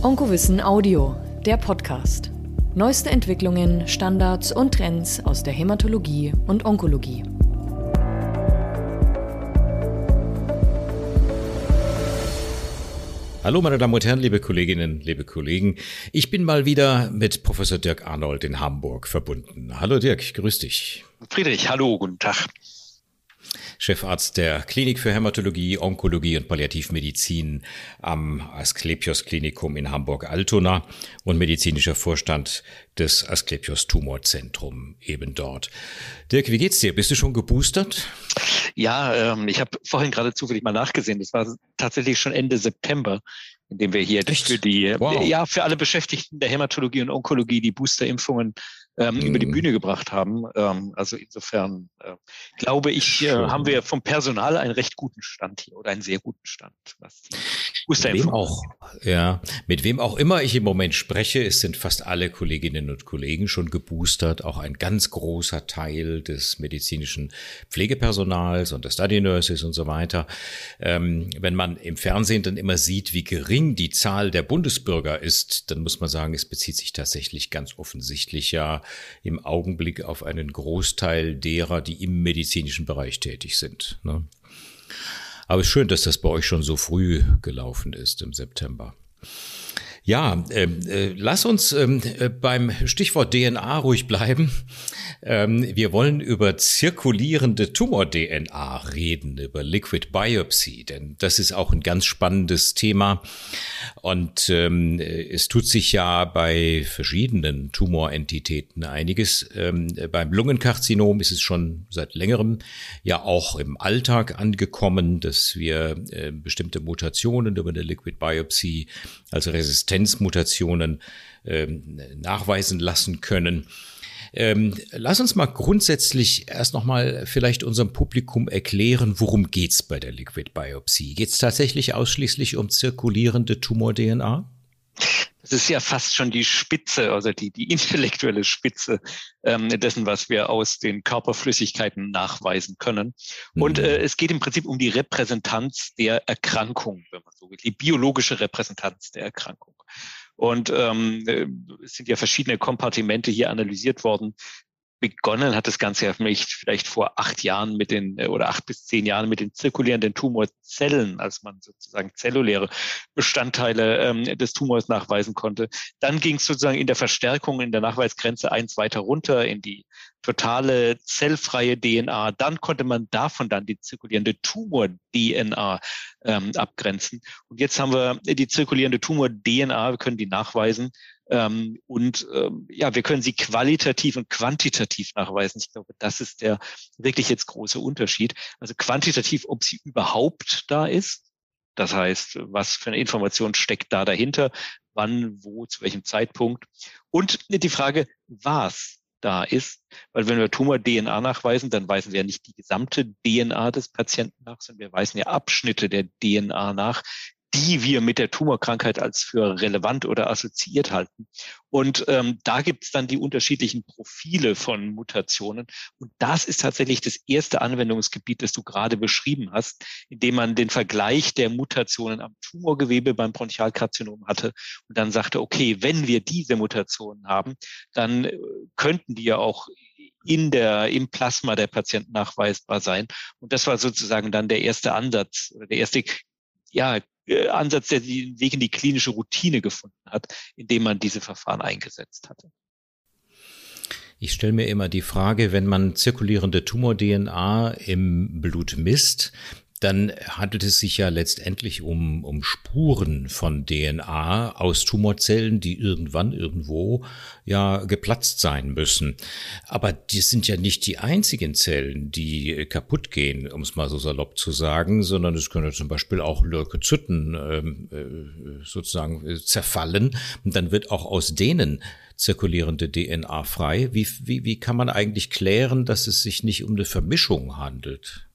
Onkowissen Audio, der Podcast. Neueste Entwicklungen, Standards und Trends aus der Hämatologie und Onkologie. Hallo meine Damen und Herren, liebe Kolleginnen, liebe Kollegen. Ich bin mal wieder mit Professor Dirk Arnold in Hamburg verbunden. Hallo Dirk, grüß dich. Friedrich, hallo, guten Tag. Chefarzt der Klinik für Hämatologie, Onkologie und Palliativmedizin am Asklepios Klinikum in Hamburg-Altona und medizinischer Vorstand des Asklepios Tumorzentrum eben dort. Dirk, wie geht's dir? Bist du schon geboostert? Ja, ähm, ich habe vorhin gerade zufällig mal nachgesehen. Das war tatsächlich schon Ende September, in dem wir hier Echt? für die, wow. ja, für alle Beschäftigten der Hämatologie und Onkologie die Boosterimpfungen ähm, mhm. über die mhm. Bühne gebracht haben. Ähm, also insofern äh, glaube ich, äh, haben wir vom Personal einen recht guten Stand hier oder einen sehr guten Stand. Was mit wem auch, ja, mit wem auch immer ich im Moment spreche, es sind fast alle Kolleginnen und Kollegen schon geboostert, auch ein ganz großer Teil des medizinischen Pflegepersonals und der Study Nurses und so weiter. Ähm, wenn man im Fernsehen dann immer sieht, wie gering die Zahl der Bundesbürger ist, dann muss man sagen, es bezieht sich tatsächlich ganz offensichtlich ja im Augenblick auf einen Großteil derer, die im medizinischen Bereich tätig sind. Ne? Aber es ist schön, dass das bei euch schon so früh gelaufen ist im September. Ja, ähm, äh, lass uns ähm, äh, beim Stichwort DNA ruhig bleiben. Ähm, wir wollen über zirkulierende Tumor-DNA reden, über Liquid Biopsy, denn das ist auch ein ganz spannendes Thema. Und ähm, es tut sich ja bei verschiedenen Tumorentitäten einiges. Ähm, beim Lungenkarzinom ist es schon seit längerem ja auch im Alltag angekommen, dass wir äh, bestimmte Mutationen über eine Liquid Biopsy, also Resistenzmutationen, äh, nachweisen lassen können. Ähm, lass uns mal grundsätzlich erst nochmal vielleicht unserem Publikum erklären, worum geht's bei der Liquid Biopsie? Geht's tatsächlich ausschließlich um zirkulierende Tumor-DNA? Das ist ja fast schon die Spitze, also die, die intellektuelle Spitze ähm, dessen, was wir aus den Körperflüssigkeiten nachweisen können. Mhm. Und äh, es geht im Prinzip um die Repräsentanz der Erkrankung, wenn man so will, die biologische Repräsentanz der Erkrankung. Und ähm, äh, es sind ja verschiedene Kompartimente hier analysiert worden, begonnen hat das Ganze ja vielleicht vor acht Jahren mit den äh, oder acht bis zehn Jahren mit den zirkulierenden Tumorzellen, als man sozusagen zelluläre Bestandteile ähm, des Tumors nachweisen konnte. Dann ging es sozusagen in der Verstärkung in der Nachweisgrenze eins weiter runter in die totale zellfreie DNA. Dann konnte man davon dann die zirkulierende Tumor-DNA ähm, abgrenzen. Und jetzt haben wir die zirkulierende Tumor-DNA, wir können die nachweisen ähm, und ähm, ja, wir können sie qualitativ und quantitativ nachweisen. Ich glaube, das ist der wirklich jetzt große Unterschied. Also quantitativ, ob sie überhaupt da ist. Das heißt, was für eine Information steckt da dahinter? Wann, wo, zu welchem Zeitpunkt? Und die Frage, was da ist. Weil wenn wir Tumor-DNA nachweisen, dann weisen wir ja nicht die gesamte DNA des Patienten nach, sondern wir weisen ja Abschnitte der DNA nach, die wir mit der Tumorkrankheit als für relevant oder assoziiert halten. Und ähm, da gibt es dann die unterschiedlichen Profile von Mutationen. Und das ist tatsächlich das erste Anwendungsgebiet, das du gerade beschrieben hast, indem man den Vergleich der Mutationen am Tumorgewebe beim Bronchialkarzinom hatte und dann sagte, okay, wenn wir diese Mutationen haben, dann äh, könnten die ja auch in der, im Plasma der Patienten nachweisbar sein. Und das war sozusagen dann der erste Ansatz der erste ja, Ansatz, der den Weg in die klinische Routine gefunden hat, indem man diese Verfahren eingesetzt hatte. Ich stelle mir immer die Frage, wenn man zirkulierende Tumor-DNA im Blut misst, dann handelt es sich ja letztendlich um, um Spuren von DNA aus Tumorzellen, die irgendwann irgendwo ja geplatzt sein müssen. Aber die sind ja nicht die einzigen Zellen, die kaputt gehen, um es mal so salopp zu sagen, sondern es können zum Beispiel auch Leukozyten ähm, äh, sozusagen äh, zerfallen und dann wird auch aus denen zirkulierende DNA frei. Wie, wie, wie kann man eigentlich klären, dass es sich nicht um eine Vermischung handelt?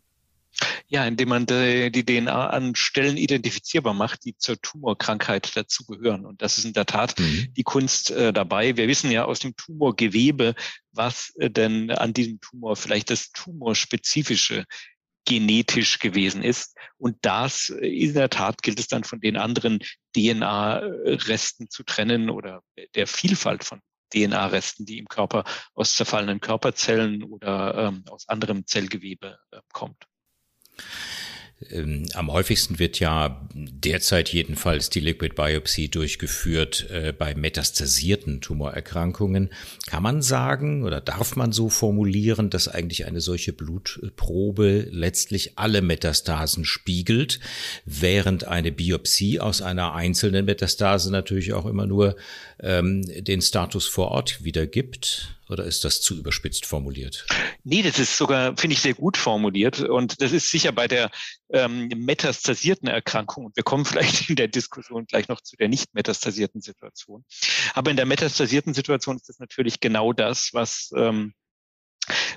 Ja, indem man die, die DNA an Stellen identifizierbar macht, die zur Tumorkrankheit dazugehören. Und das ist in der Tat mhm. die Kunst äh, dabei. Wir wissen ja aus dem Tumorgewebe, was äh, denn an diesem Tumor vielleicht das tumorspezifische genetisch gewesen ist. Und das in der Tat gilt es dann von den anderen DNA-Resten zu trennen oder der Vielfalt von DNA-Resten, die im Körper aus zerfallenen Körperzellen oder ähm, aus anderem Zellgewebe äh, kommt. Ähm, am häufigsten wird ja derzeit jedenfalls die Liquid Biopsy durchgeführt äh, bei metastasierten Tumorerkrankungen. Kann man sagen oder darf man so formulieren, dass eigentlich eine solche Blutprobe letztlich alle Metastasen spiegelt, während eine Biopsie aus einer einzelnen Metastase natürlich auch immer nur ähm, den Status vor Ort wiedergibt? Oder ist das zu überspitzt formuliert? Nee, das ist sogar, finde ich, sehr gut formuliert. Und das ist sicher bei der ähm, metastasierten Erkrankung. Und wir kommen vielleicht in der Diskussion gleich noch zu der nicht metastasierten Situation. Aber in der metastasierten Situation ist das natürlich genau das, was ähm,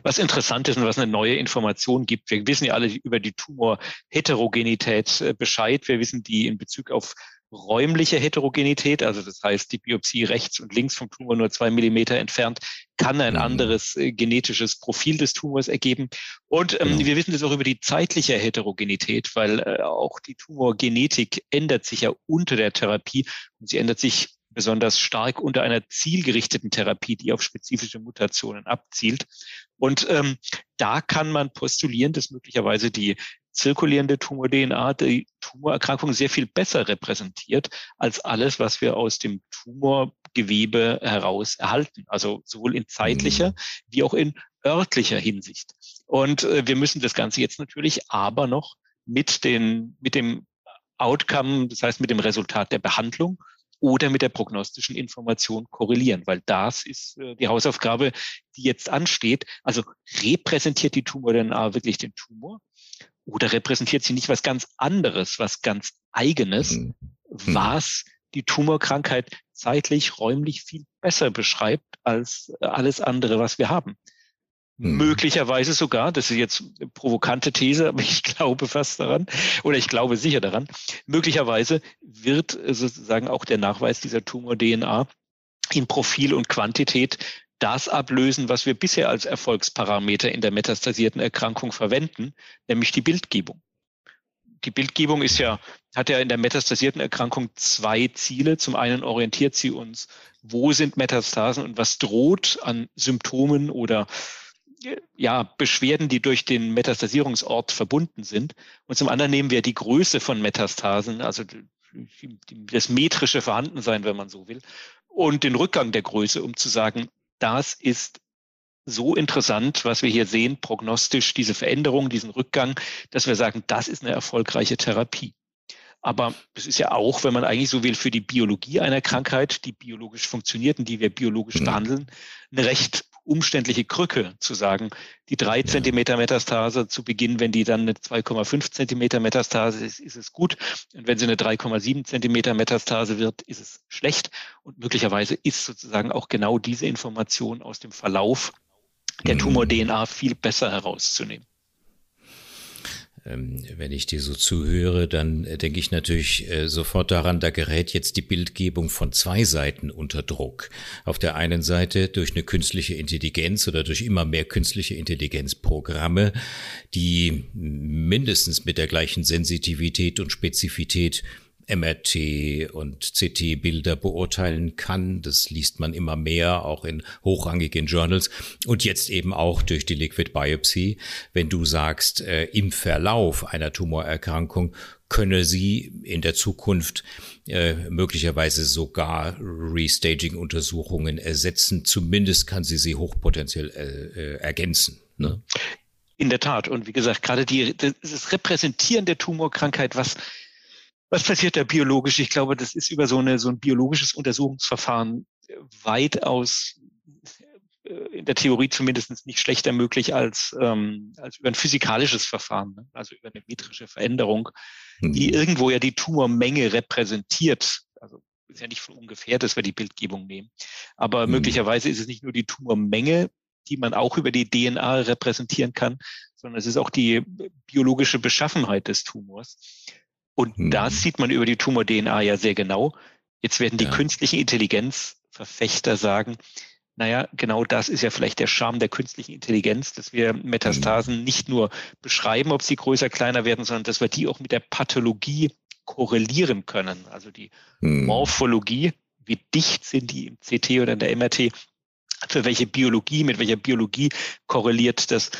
was interessant ist und was eine neue Information gibt. Wir wissen ja alle über die Tumorheterogenität äh, Bescheid. Wir wissen die in Bezug auf räumliche Heterogenität, also das heißt, die Biopsie rechts und links vom Tumor nur zwei Millimeter entfernt, kann ein mhm. anderes äh, genetisches Profil des Tumors ergeben. Und ähm, genau. wir wissen das auch über die zeitliche Heterogenität, weil äh, auch die Tumorgenetik ändert sich ja unter der Therapie und sie ändert sich besonders stark unter einer zielgerichteten Therapie, die auf spezifische Mutationen abzielt. Und ähm, da kann man postulieren, dass möglicherweise die zirkulierende Tumor-DNA die Tumorerkrankung sehr viel besser repräsentiert als alles, was wir aus dem Tumorgewebe heraus erhalten. Also sowohl in zeitlicher mhm. wie auch in örtlicher Hinsicht. Und äh, wir müssen das Ganze jetzt natürlich aber noch mit, den, mit dem Outcome, das heißt mit dem Resultat der Behandlung oder mit der prognostischen Information korrelieren, weil das ist äh, die Hausaufgabe, die jetzt ansteht. Also repräsentiert die Tumor-DNA wirklich den Tumor oder repräsentiert sie nicht was ganz anderes, was ganz eigenes, mhm. was die Tumorkrankheit zeitlich, räumlich viel besser beschreibt als alles andere, was wir haben. Mhm. Möglicherweise sogar, das ist jetzt eine provokante These, aber ich glaube fast daran, oder ich glaube sicher daran, möglicherweise wird sozusagen auch der Nachweis dieser Tumor-DNA in Profil und Quantität das ablösen, was wir bisher als Erfolgsparameter in der metastasierten Erkrankung verwenden, nämlich die Bildgebung. Die Bildgebung ist ja, hat ja in der metastasierten Erkrankung zwei Ziele. Zum einen orientiert sie uns, wo sind Metastasen und was droht an Symptomen oder ja, Beschwerden, die durch den Metastasierungsort verbunden sind. Und zum anderen nehmen wir die Größe von Metastasen, also das metrische Vorhandensein, wenn man so will, und den Rückgang der Größe, um zu sagen, das ist so interessant, was wir hier sehen, prognostisch, diese Veränderung, diesen Rückgang, dass wir sagen, das ist eine erfolgreiche Therapie. Aber es ist ja auch, wenn man eigentlich so will, für die Biologie einer Krankheit, die biologisch funktioniert und die wir biologisch mhm. behandeln, eine recht umständliche Krücke zu sagen, die drei. Zentimeter Metastase zu Beginn, wenn die dann eine 2,5 Zentimeter Metastase ist, ist es gut. Und wenn sie eine 3,7 Zentimeter Metastase wird, ist es schlecht. Und möglicherweise ist sozusagen auch genau diese Information aus dem Verlauf der mhm. Tumor-DNA viel besser herauszunehmen. Ähm, wenn ich dir so zuhöre, dann äh, denke ich natürlich äh, sofort daran, da gerät jetzt die Bildgebung von zwei Seiten unter Druck. Auf der einen Seite durch eine künstliche Intelligenz oder durch immer mehr künstliche Intelligenzprogramme, die mindestens mit der gleichen Sensitivität und Spezifität MRT und CT-Bilder beurteilen kann. Das liest man immer mehr, auch in hochrangigen Journals. Und jetzt eben auch durch die Liquid Biopsy. Wenn du sagst, äh, im Verlauf einer Tumorerkrankung könne sie in der Zukunft äh, möglicherweise sogar Restaging-Untersuchungen ersetzen. Zumindest kann sie sie hochpotenziell äh, äh, ergänzen. Ne? In der Tat. Und wie gesagt, gerade die, das Repräsentieren der Tumorkrankheit, was was passiert da biologisch? Ich glaube, das ist über so, eine, so ein biologisches Untersuchungsverfahren weitaus äh, in der Theorie zumindest nicht schlechter möglich als, ähm, als über ein physikalisches Verfahren, ne? also über eine metrische Veränderung, die mhm. irgendwo ja die Tumormenge repräsentiert. Also ist ja nicht von ungefähr, dass wir die Bildgebung nehmen. Aber mhm. möglicherweise ist es nicht nur die Tumormenge, die man auch über die DNA repräsentieren kann, sondern es ist auch die biologische Beschaffenheit des Tumors. Und mhm. das sieht man über die Tumor-DNA ja sehr genau. Jetzt werden die ja. künstlichen Intelligenzverfechter sagen, naja, genau das ist ja vielleicht der Charme der künstlichen Intelligenz, dass wir Metastasen mhm. nicht nur beschreiben, ob sie größer, kleiner werden, sondern dass wir die auch mit der Pathologie korrelieren können. Also die mhm. Morphologie, wie dicht sind die im CT oder in der MRT, für welche Biologie, mit welcher Biologie korreliert das.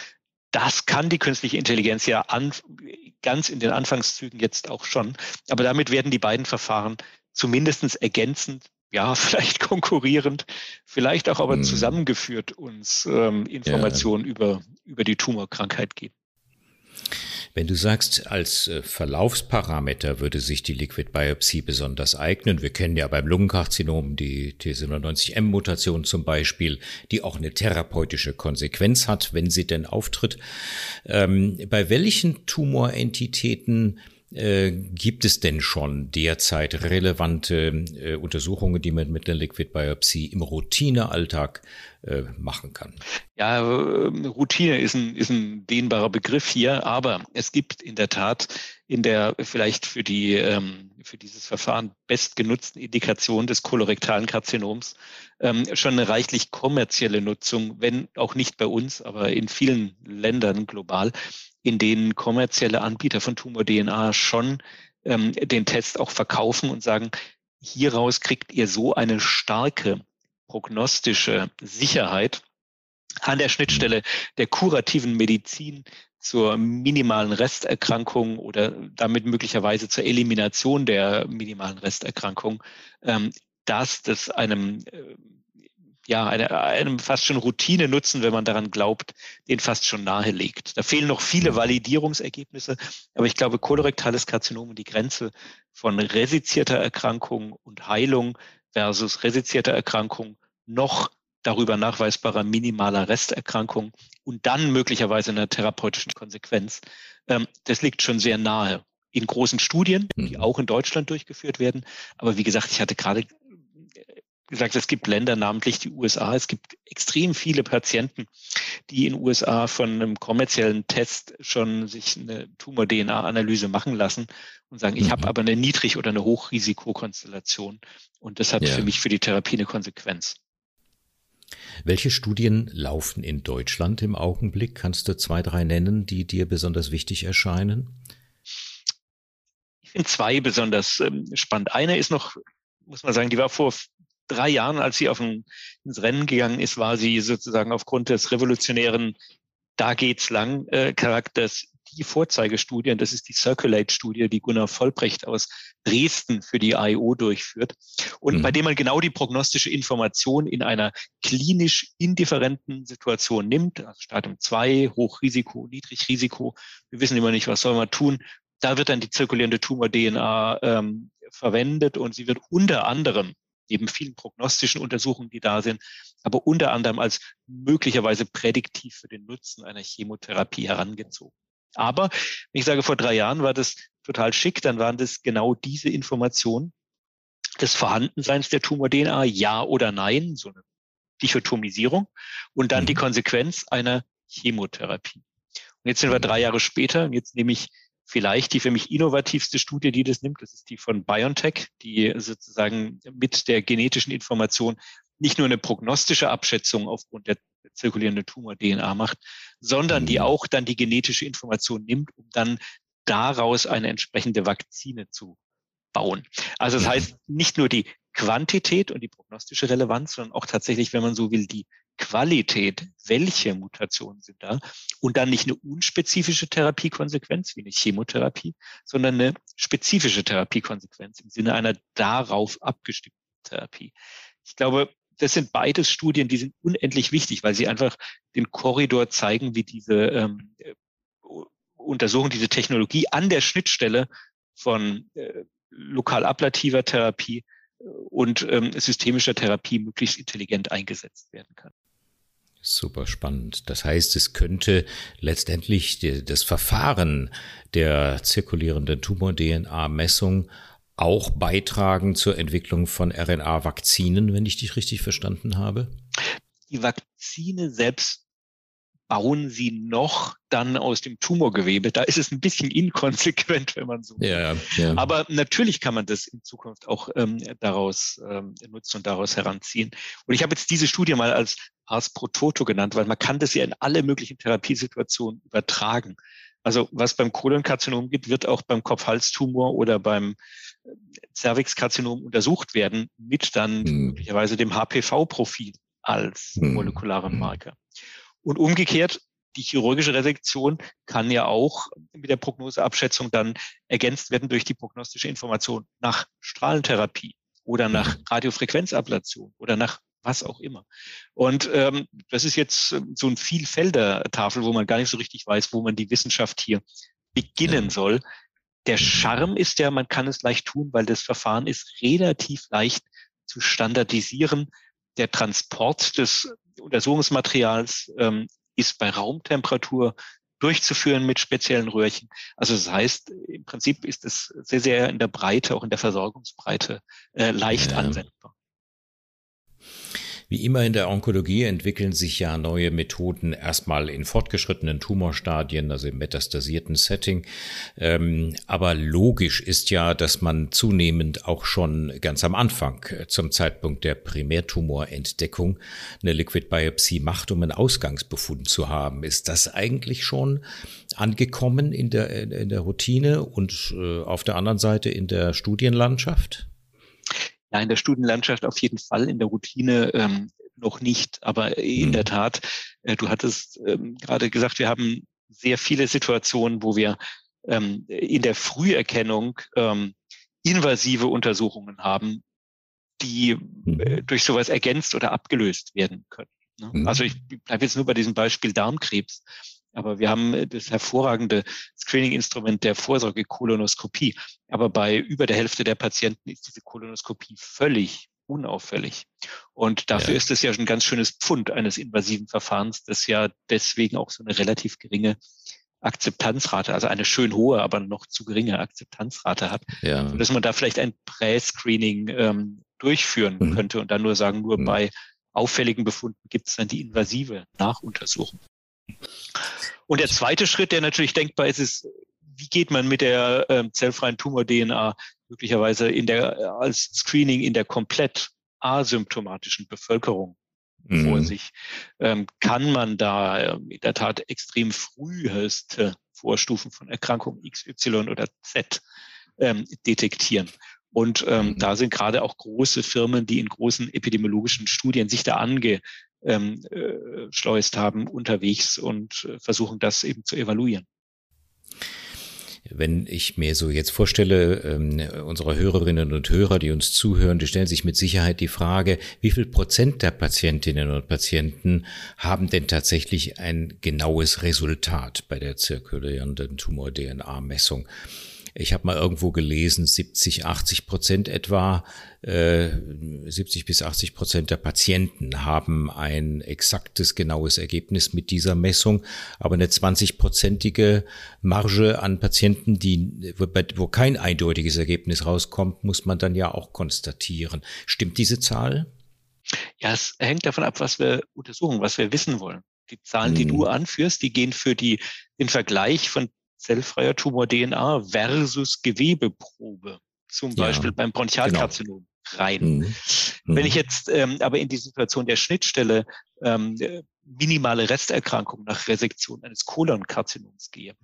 Das kann die künstliche Intelligenz ja an, ganz in den Anfangszügen jetzt auch schon. Aber damit werden die beiden Verfahren zumindestens ergänzend ja, vielleicht konkurrierend, vielleicht auch aber hm. zusammengeführt uns ähm, Informationen ja. über, über die Tumorkrankheit geben. Wenn du sagst, als äh, Verlaufsparameter würde sich die Liquid Biopsie besonders eignen, wir kennen ja beim Lungenkarzinom die T97M-Mutation zum Beispiel, die auch eine therapeutische Konsequenz hat, wenn sie denn auftritt. Ähm, bei welchen Tumorentitäten äh, gibt es denn schon derzeit relevante äh, Untersuchungen, die man mit der Liquid Biopsie im Routinealltag äh, machen kann? Ja, äh, Routine ist ein, ist ein dehnbarer Begriff hier, aber es gibt in der Tat in der vielleicht für die ähm, für dieses Verfahren bestgenutzten Indikation des kolorektalen Karzinoms ähm, schon eine reichlich kommerzielle Nutzung, wenn auch nicht bei uns, aber in vielen Ländern global in denen kommerzielle Anbieter von Tumor-DNA schon ähm, den Test auch verkaufen und sagen, hieraus kriegt ihr so eine starke prognostische Sicherheit an der Schnittstelle der kurativen Medizin zur minimalen Resterkrankung oder damit möglicherweise zur Elimination der minimalen Resterkrankung, ähm, dass das einem äh, ja, eine, einem fast schon Routine nutzen, wenn man daran glaubt, den fast schon nahelegt. Da fehlen noch viele. Validierungsergebnisse, aber ich glaube, kolorektales Karzinom und die Grenze von resizierter Erkrankung und Heilung versus resizierter Erkrankung noch darüber nachweisbarer minimaler Resterkrankung und dann möglicherweise einer therapeutischen Konsequenz, ähm, das liegt schon sehr nahe in großen Studien, die mhm. auch in Deutschland durchgeführt werden. Aber wie gesagt, ich hatte gerade gesagt, es gibt Länder, namentlich die USA. Es gibt extrem viele Patienten, die in den USA von einem kommerziellen Test schon sich eine Tumor-DNA-Analyse machen lassen und sagen, ich mhm. habe aber eine Niedrig- oder eine Hochrisikokonstellation. Und das hat ja. für mich für die Therapie eine Konsequenz. Welche Studien laufen in Deutschland im Augenblick? Kannst du zwei, drei nennen, die dir besonders wichtig erscheinen? Ich finde zwei besonders ähm, spannend. Eine ist noch, muss man sagen, die war vor drei Jahren, als sie auf ein, ins Rennen gegangen ist, war sie sozusagen aufgrund des revolutionären Da geht's lang äh, Charakters die Vorzeigestudie, und das ist die Circulate-Studie, die Gunnar Vollbrecht aus Dresden für die AIO durchführt und mhm. bei dem man genau die prognostische Information in einer klinisch indifferenten Situation nimmt, also Stadium 2, Hochrisiko, Niedrigrisiko, wir wissen immer nicht, was soll man tun. Da wird dann die zirkulierende Tumor-DNA ähm, verwendet und sie wird unter anderem neben vielen prognostischen Untersuchungen, die da sind, aber unter anderem als möglicherweise prädiktiv für den Nutzen einer Chemotherapie herangezogen. Aber wenn ich sage, vor drei Jahren war das total schick, dann waren das genau diese Informationen des Vorhandenseins der Tumor-DNA, ja oder nein, so eine Dichotomisierung und dann die mhm. Konsequenz einer Chemotherapie. Und jetzt sind wir drei Jahre später und jetzt nehme ich vielleicht die für mich innovativste Studie, die das nimmt. Das ist die von BioNTech, die sozusagen mit der genetischen Information nicht nur eine prognostische Abschätzung aufgrund der zirkulierenden Tumor-DNA macht, sondern die mhm. auch dann die genetische Information nimmt, um dann daraus eine entsprechende Vakzine zu bauen. Also das heißt, nicht nur die Quantität und die prognostische Relevanz, sondern auch tatsächlich, wenn man so will, die Qualität, welche Mutationen sind da und dann nicht eine unspezifische Therapiekonsequenz wie eine Chemotherapie, sondern eine spezifische Therapiekonsequenz im Sinne einer darauf abgestimmten Therapie. Ich glaube, das sind beides Studien, die sind unendlich wichtig, weil sie einfach den Korridor zeigen, wie diese ähm, Untersuchung, diese Technologie an der Schnittstelle von äh, lokal ablativer Therapie äh, und ähm, systemischer Therapie möglichst intelligent eingesetzt werden kann. Super spannend. Das heißt, es könnte letztendlich das Verfahren der zirkulierenden Tumor-DNA-Messung auch beitragen zur Entwicklung von RNA-Vakzinen, wenn ich dich richtig verstanden habe? Die Vakzine selbst bauen sie noch dann aus dem Tumorgewebe. Da ist es ein bisschen inkonsequent, wenn man so. Ja, ja. Aber natürlich kann man das in Zukunft auch ähm, daraus ähm, nutzen und daraus heranziehen. Und ich habe jetzt diese Studie mal als Pars pro Toto genannt, weil man kann das ja in alle möglichen Therapiesituationen übertragen. Also was beim Kolonkarzinom gibt, wird auch beim Kopf-Hals-Tumor oder beim äh, Cervixkarzinom untersucht werden, mit dann hm. möglicherweise dem HPV-Profil als hm. molekularen Marker. Und umgekehrt, die chirurgische Resektion kann ja auch mit der Prognoseabschätzung dann ergänzt werden durch die prognostische Information nach Strahlentherapie oder nach mhm. Radiofrequenzablation oder nach was auch immer. Und ähm, das ist jetzt so ein Vielfelder-Tafel, wo man gar nicht so richtig weiß, wo man die Wissenschaft hier beginnen soll. Der Charme ist ja, man kann es leicht tun, weil das Verfahren ist relativ leicht zu standardisieren. Der Transport des Untersuchungsmaterials ähm, ist bei Raumtemperatur durchzuführen mit speziellen Röhrchen. Also das heißt, im Prinzip ist es sehr, sehr in der Breite, auch in der Versorgungsbreite äh, leicht ja. anwendbar. Wie immer in der Onkologie entwickeln sich ja neue Methoden erstmal in fortgeschrittenen Tumorstadien, also im metastasierten Setting. Ähm, aber logisch ist ja, dass man zunehmend auch schon ganz am Anfang äh, zum Zeitpunkt der Primärtumorentdeckung eine Liquid Biopsie macht, um einen Ausgangsbefund zu haben. Ist das eigentlich schon angekommen in der, in der Routine und äh, auf der anderen Seite in der Studienlandschaft? Ja, in der Studienlandschaft auf jeden Fall, in der Routine ähm, noch nicht. Aber in mhm. der Tat, äh, du hattest ähm, gerade gesagt, wir haben sehr viele Situationen, wo wir ähm, in der Früherkennung ähm, invasive Untersuchungen haben, die äh, mhm. durch sowas ergänzt oder abgelöst werden können. Ne? Mhm. Also ich bleibe jetzt nur bei diesem Beispiel Darmkrebs. Aber wir haben äh, das hervorragende Screening-Instrument der Vorsorgekolonoskopie. Aber bei über der Hälfte der Patienten ist diese Kolonoskopie völlig unauffällig. Und dafür ja. ist es ja schon ein ganz schönes Pfund eines invasiven Verfahrens, das ja deswegen auch so eine relativ geringe Akzeptanzrate, also eine schön hohe, aber noch zu geringe Akzeptanzrate hat, ja. dass man da vielleicht ein Prä-Screening ähm, durchführen mhm. könnte und dann nur sagen, nur mhm. bei auffälligen Befunden gibt es dann die invasive Nachuntersuchung. Und der zweite Schritt, der natürlich denkbar ist, ist, wie geht man mit der ähm, zellfreien Tumor-DNA möglicherweise in der, als Screening in der komplett asymptomatischen Bevölkerung mhm. vor sich? Ähm, kann man da ähm, in der Tat extrem früheste Vorstufen von Erkrankung XY oder Z ähm, detektieren? Und ähm, mhm. da sind gerade auch große Firmen, die in großen epidemiologischen Studien sich da ange, ähm, äh, schleust haben unterwegs und äh, versuchen das eben zu evaluieren. Wenn ich mir so jetzt vorstelle, ähm, unsere Hörerinnen und Hörer, die uns zuhören, die stellen sich mit Sicherheit die Frage, wie viel Prozent der Patientinnen und Patienten haben denn tatsächlich ein genaues Resultat bei der zirkulierenden Tumor-DNA-Messung? Ich habe mal irgendwo gelesen, 70, 80 Prozent etwa, äh, 70 bis 80 Prozent der Patienten haben ein exaktes, genaues Ergebnis mit dieser Messung, aber eine 20-prozentige Marge an Patienten, die, wo kein eindeutiges Ergebnis rauskommt, muss man dann ja auch konstatieren. Stimmt diese Zahl? Ja, es hängt davon ab, was wir untersuchen, was wir wissen wollen. Die Zahlen, die du hm. anführst, die gehen für die, den Vergleich von zellfreier Tumor-DNA versus Gewebeprobe, zum ja. Beispiel beim Bronchialkarzinom genau. rein. Mhm. Wenn ich mhm. jetzt ähm, aber in die Situation der Schnittstelle ähm, minimale Resterkrankung nach Resektion eines Kolonkarzinoms gehe,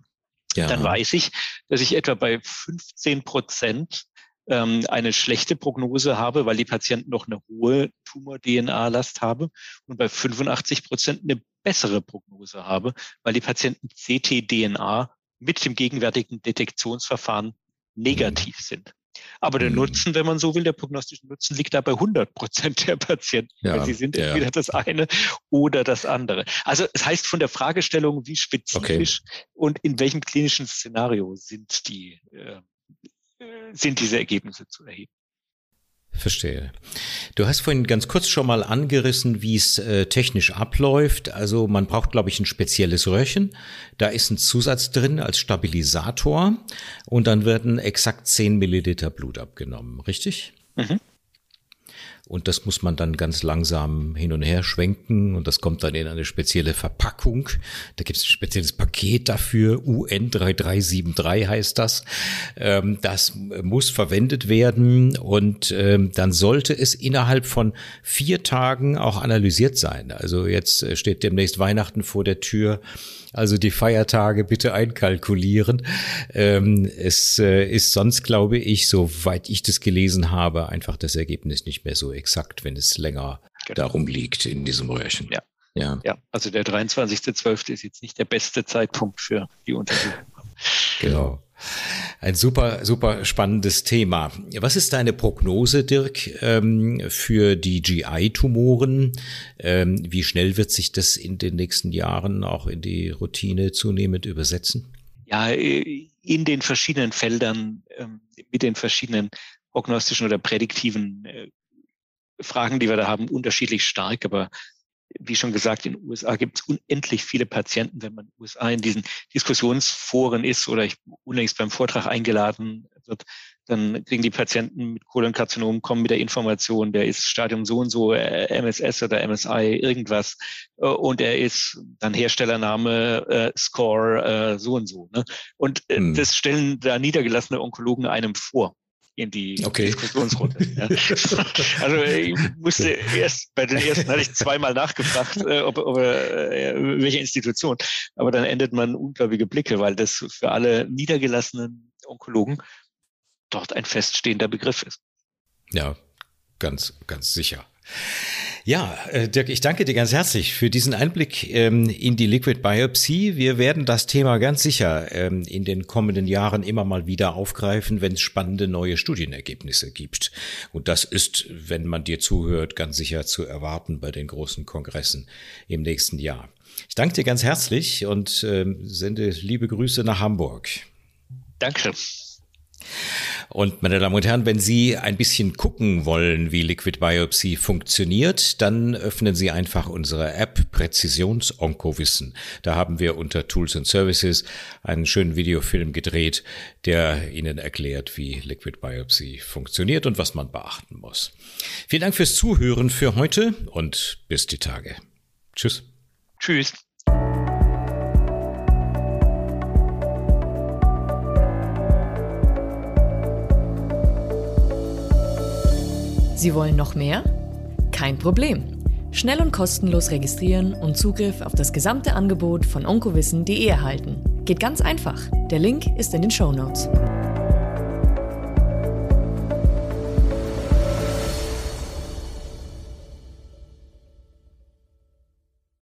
ja. dann weiß ich, dass ich etwa bei 15 Prozent ähm, eine schlechte Prognose habe, weil die Patienten noch eine hohe Tumor-DNA-Last haben und bei 85 Prozent eine bessere Prognose habe, weil die Patienten CT-DNA mit dem gegenwärtigen Detektionsverfahren negativ mhm. sind. Aber der mhm. Nutzen, wenn man so will, der prognostische Nutzen liegt da bei 100 Prozent der Patienten. Ja, weil sie sind ja. entweder das eine oder das andere. Also es heißt von der Fragestellung, wie spezifisch okay. und in welchem klinischen Szenario sind die, äh, sind diese Ergebnisse zu erheben. Verstehe. Du hast vorhin ganz kurz schon mal angerissen, wie es äh, technisch abläuft. Also man braucht, glaube ich, ein spezielles Röhrchen. Da ist ein Zusatz drin als Stabilisator und dann werden exakt 10 Milliliter Blut abgenommen, richtig? Mhm. Und das muss man dann ganz langsam hin und her schwenken und das kommt dann in eine spezielle Verpackung. Da gibt es ein spezielles Paket dafür, UN 3373 heißt das. Ähm, das muss verwendet werden und ähm, dann sollte es innerhalb von vier Tagen auch analysiert sein. Also jetzt äh, steht demnächst Weihnachten vor der Tür. Also die Feiertage bitte einkalkulieren. Ähm, es äh, ist sonst, glaube ich, soweit ich das gelesen habe, einfach das Ergebnis nicht mehr so exakt, wenn es länger genau. darum liegt in diesem Röhrchen. Ja. Ja. ja, also der 23.12. ist jetzt nicht der beste Zeitpunkt für die Untersuchung. Genau. Ein super, super spannendes Thema. Was ist deine Prognose, Dirk, ähm, für die GI-Tumoren? Ähm, wie schnell wird sich das in den nächsten Jahren auch in die Routine zunehmend übersetzen? Ja, äh, in den verschiedenen Feldern ähm, mit den verschiedenen prognostischen oder prädiktiven äh, Fragen, die wir da haben, unterschiedlich stark. Aber wie schon gesagt, in den USA gibt es unendlich viele Patienten, wenn man in den USA in diesen Diskussionsforen ist oder ich unlängst beim Vortrag eingeladen wird, dann kriegen die Patienten mit Kolonkarzinom, kommen mit der Information, der ist Stadium so und so, äh, MSS oder MSI, irgendwas, äh, und er ist dann Herstellername, äh, Score, äh, so und so. Ne? Und äh, hm. das stellen da niedergelassene Onkologen einem vor in die okay. Diskussionsrunde. Ja. Also ich musste erst, bei den ersten hatte ich zweimal nachgefragt, äh, ob, ob äh, welche Institution. Aber dann endet man ungläubige Blicke, weil das für alle niedergelassenen Onkologen dort ein feststehender Begriff ist. Ja, ganz, ganz sicher. Ja, äh, Dirk, ich danke dir ganz herzlich für diesen Einblick ähm, in die Liquid Biopsy. Wir werden das Thema ganz sicher ähm, in den kommenden Jahren immer mal wieder aufgreifen, wenn es spannende neue Studienergebnisse gibt. Und das ist, wenn man dir zuhört, ganz sicher zu erwarten bei den großen Kongressen im nächsten Jahr. Ich danke dir ganz herzlich und ähm, sende liebe Grüße nach Hamburg. Danke. Und meine Damen und Herren, wenn Sie ein bisschen gucken wollen, wie Liquid Biopsy funktioniert, dann öffnen Sie einfach unsere App Präzisions-Onkowissen. Da haben wir unter Tools and Services einen schönen Videofilm gedreht, der Ihnen erklärt, wie Liquid Biopsy funktioniert und was man beachten muss. Vielen Dank fürs Zuhören für heute und bis die Tage. Tschüss. Tschüss. Sie wollen noch mehr? Kein Problem. Schnell und kostenlos registrieren und Zugriff auf das gesamte Angebot von onkowissen.de erhalten. Geht ganz einfach. Der Link ist in den Show Notes.